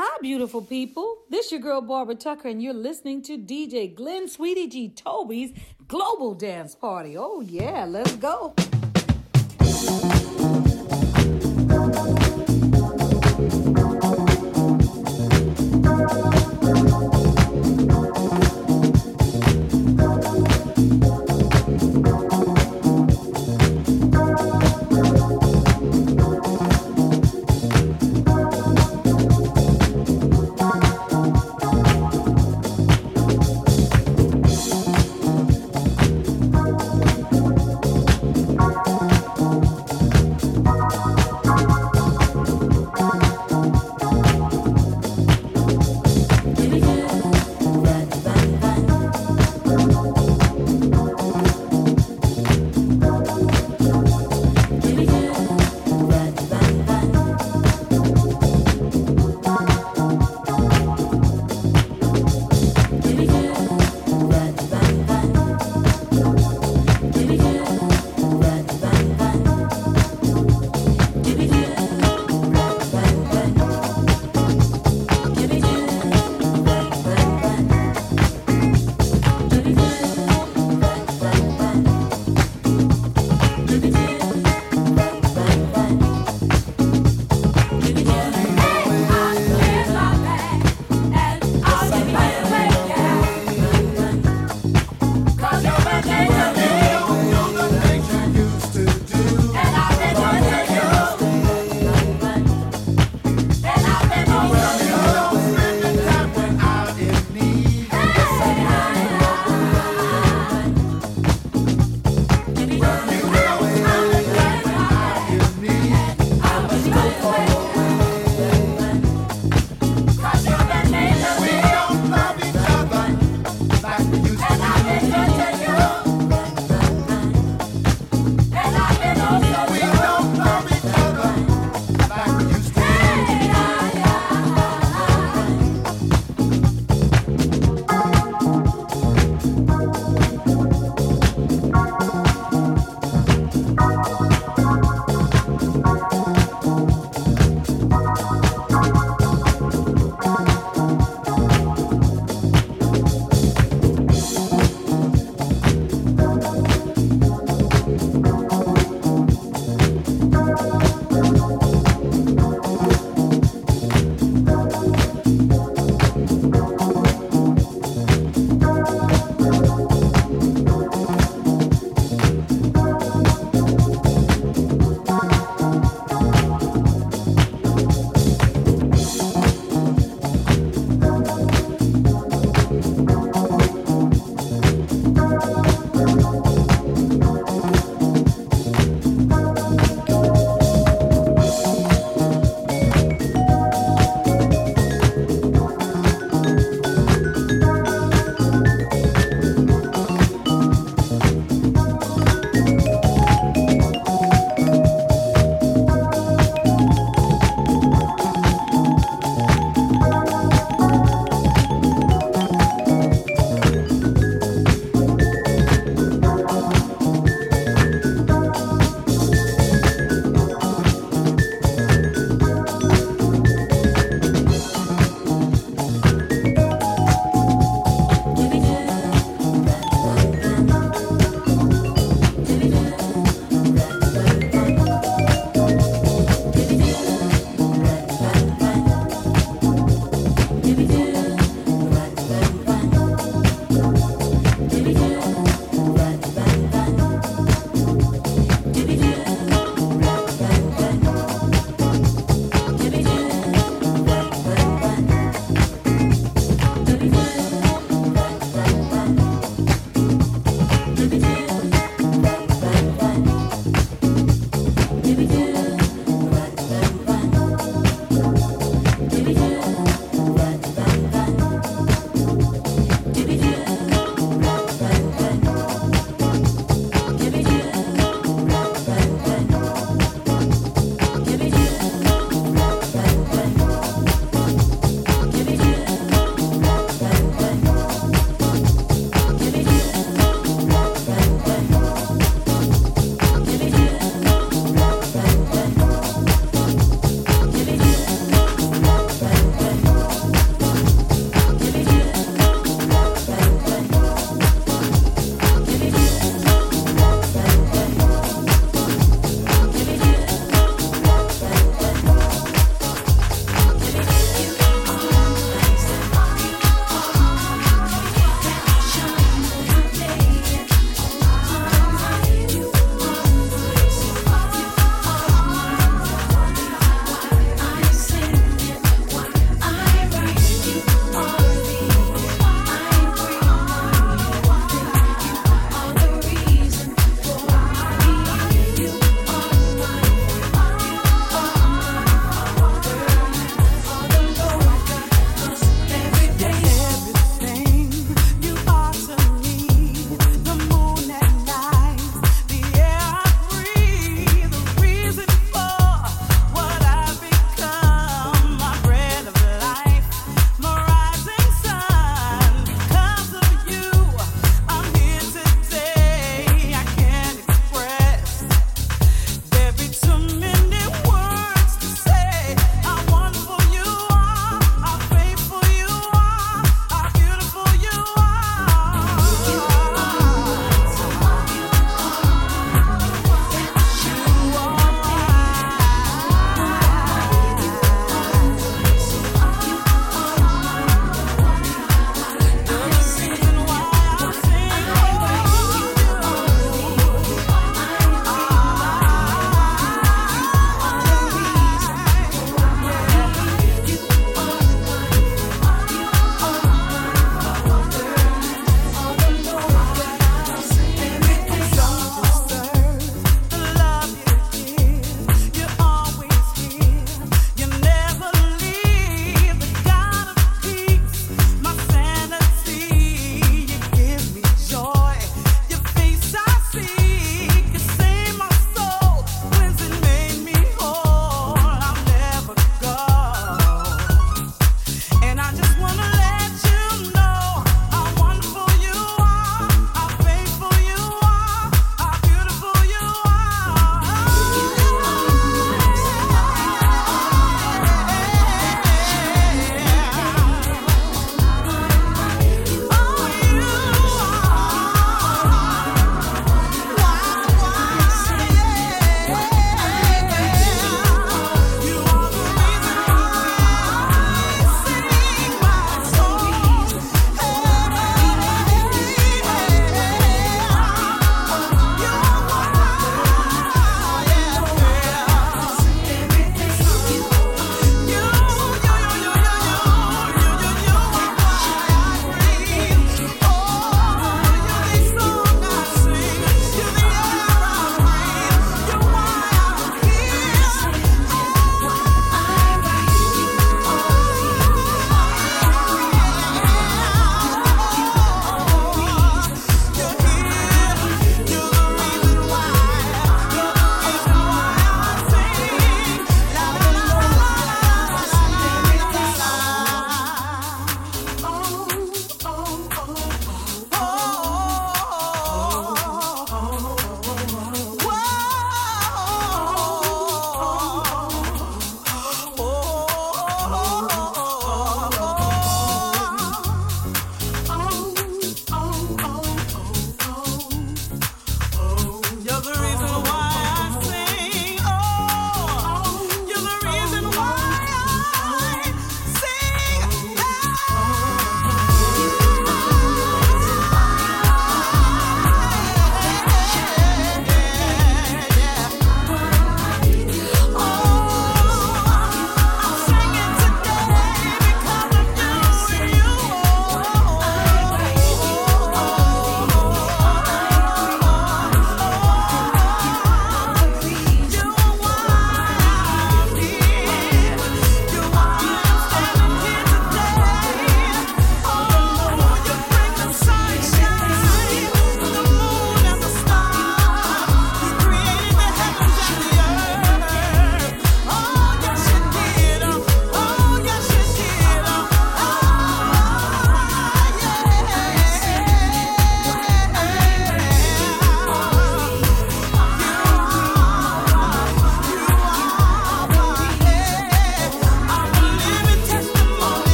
Hi, beautiful people. This your girl Barbara Tucker, and you're listening to DJ Glenn Sweetie G Toby's Global Dance Party. Oh yeah, let's go.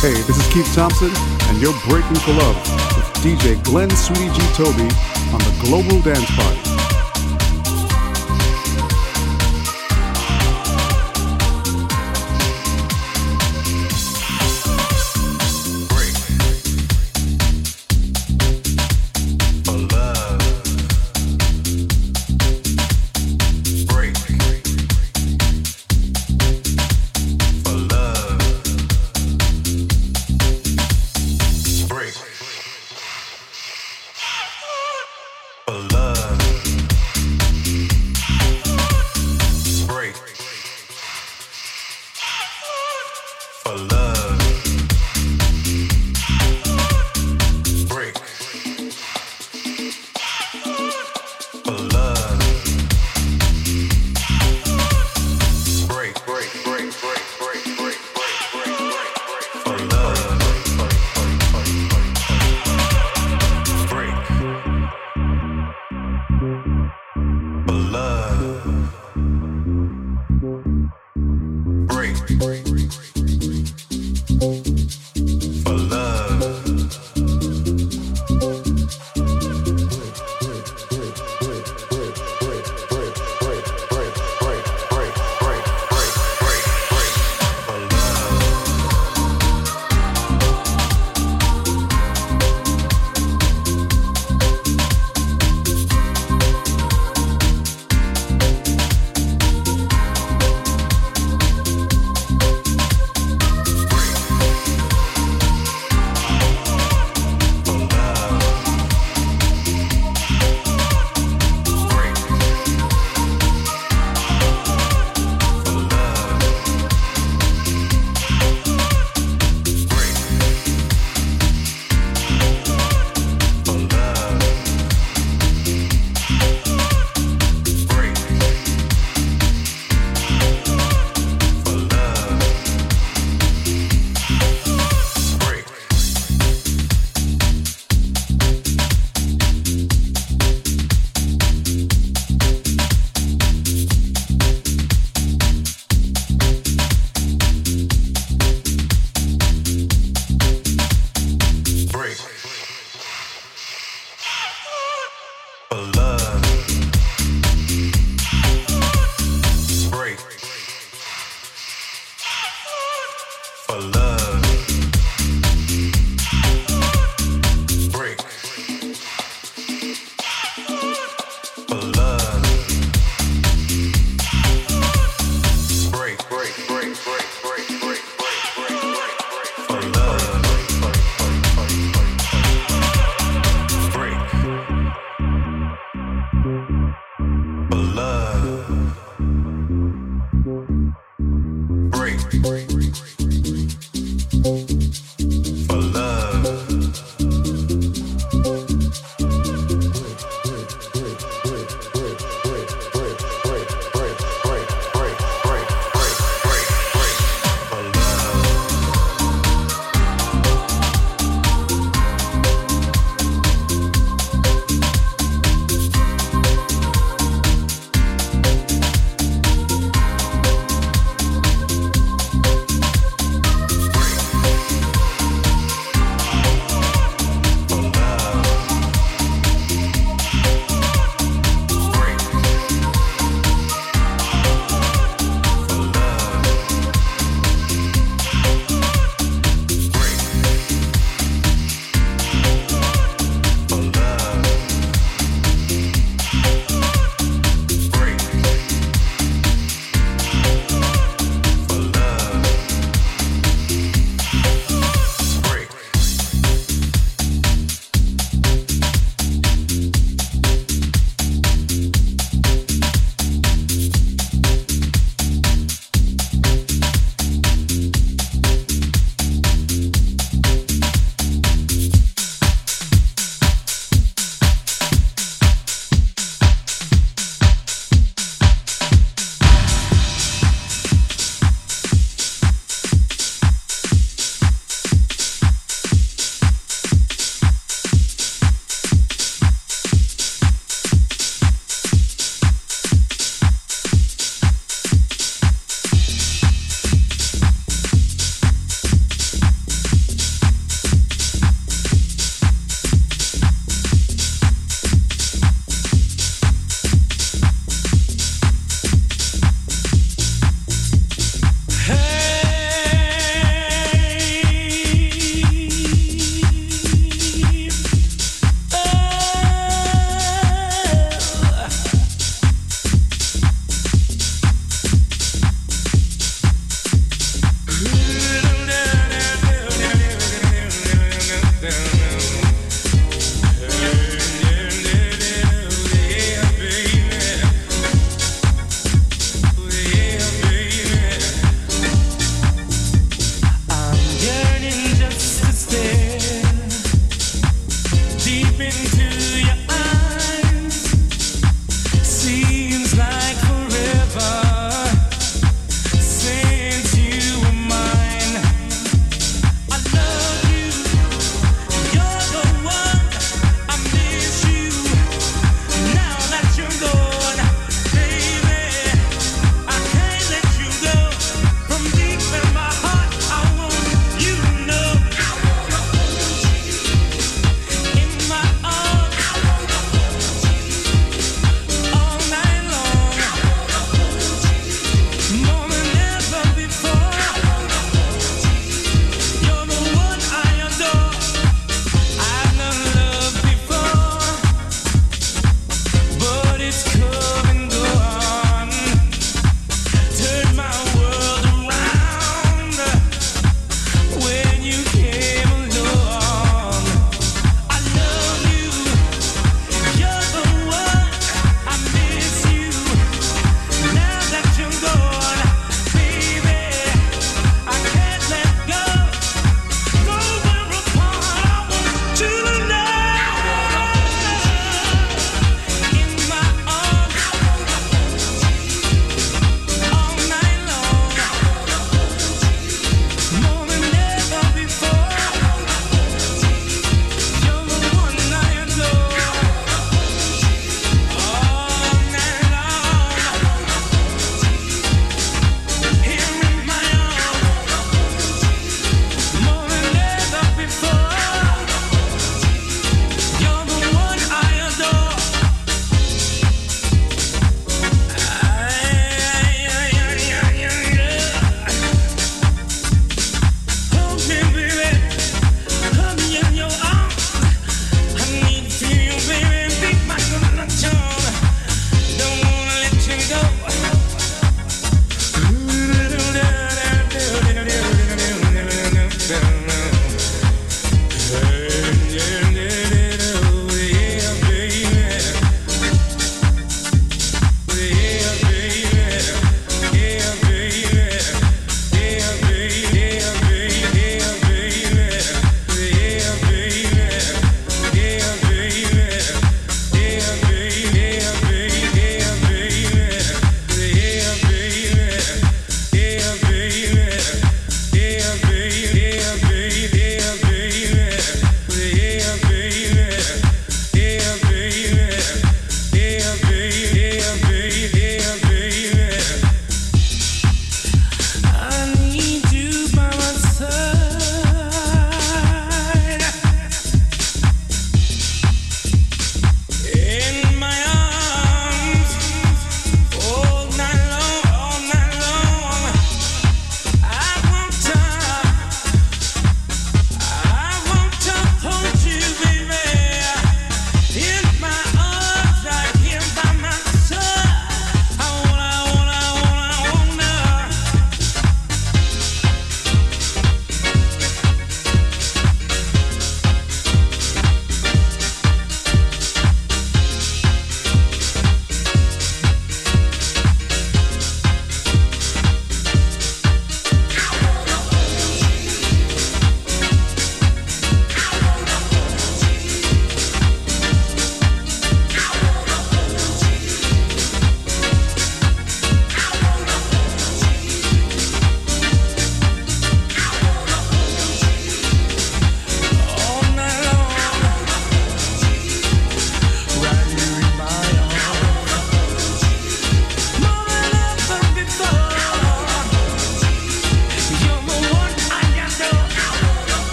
Hey, this is Keith Thompson, and you're breaking for love with DJ Glenn Sweetie G. Toby on the Global Dance Party.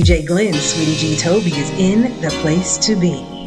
DJ Glenn, Sweetie G Toby is in the place to be.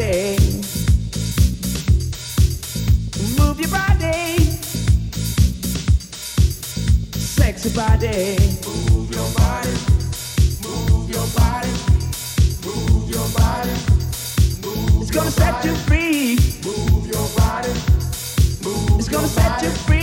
Move your body. Sexy body. Move your body. Move your body. Move your body. Move it's gonna set you free. Move your body. Move it's gonna set you free.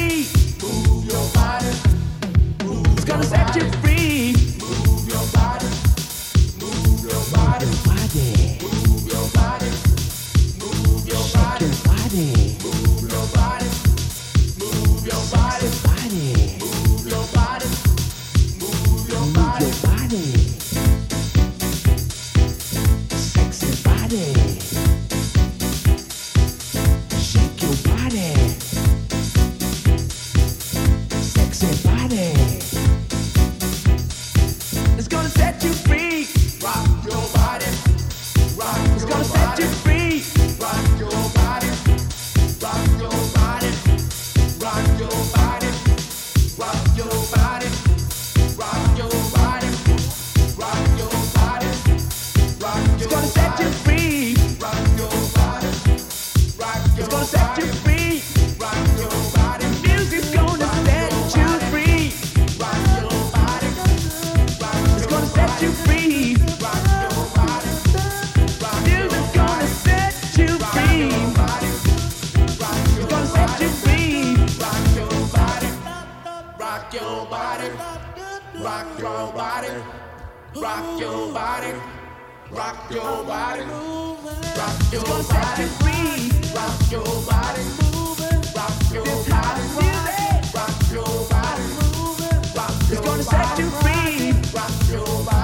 It's gonna set you free.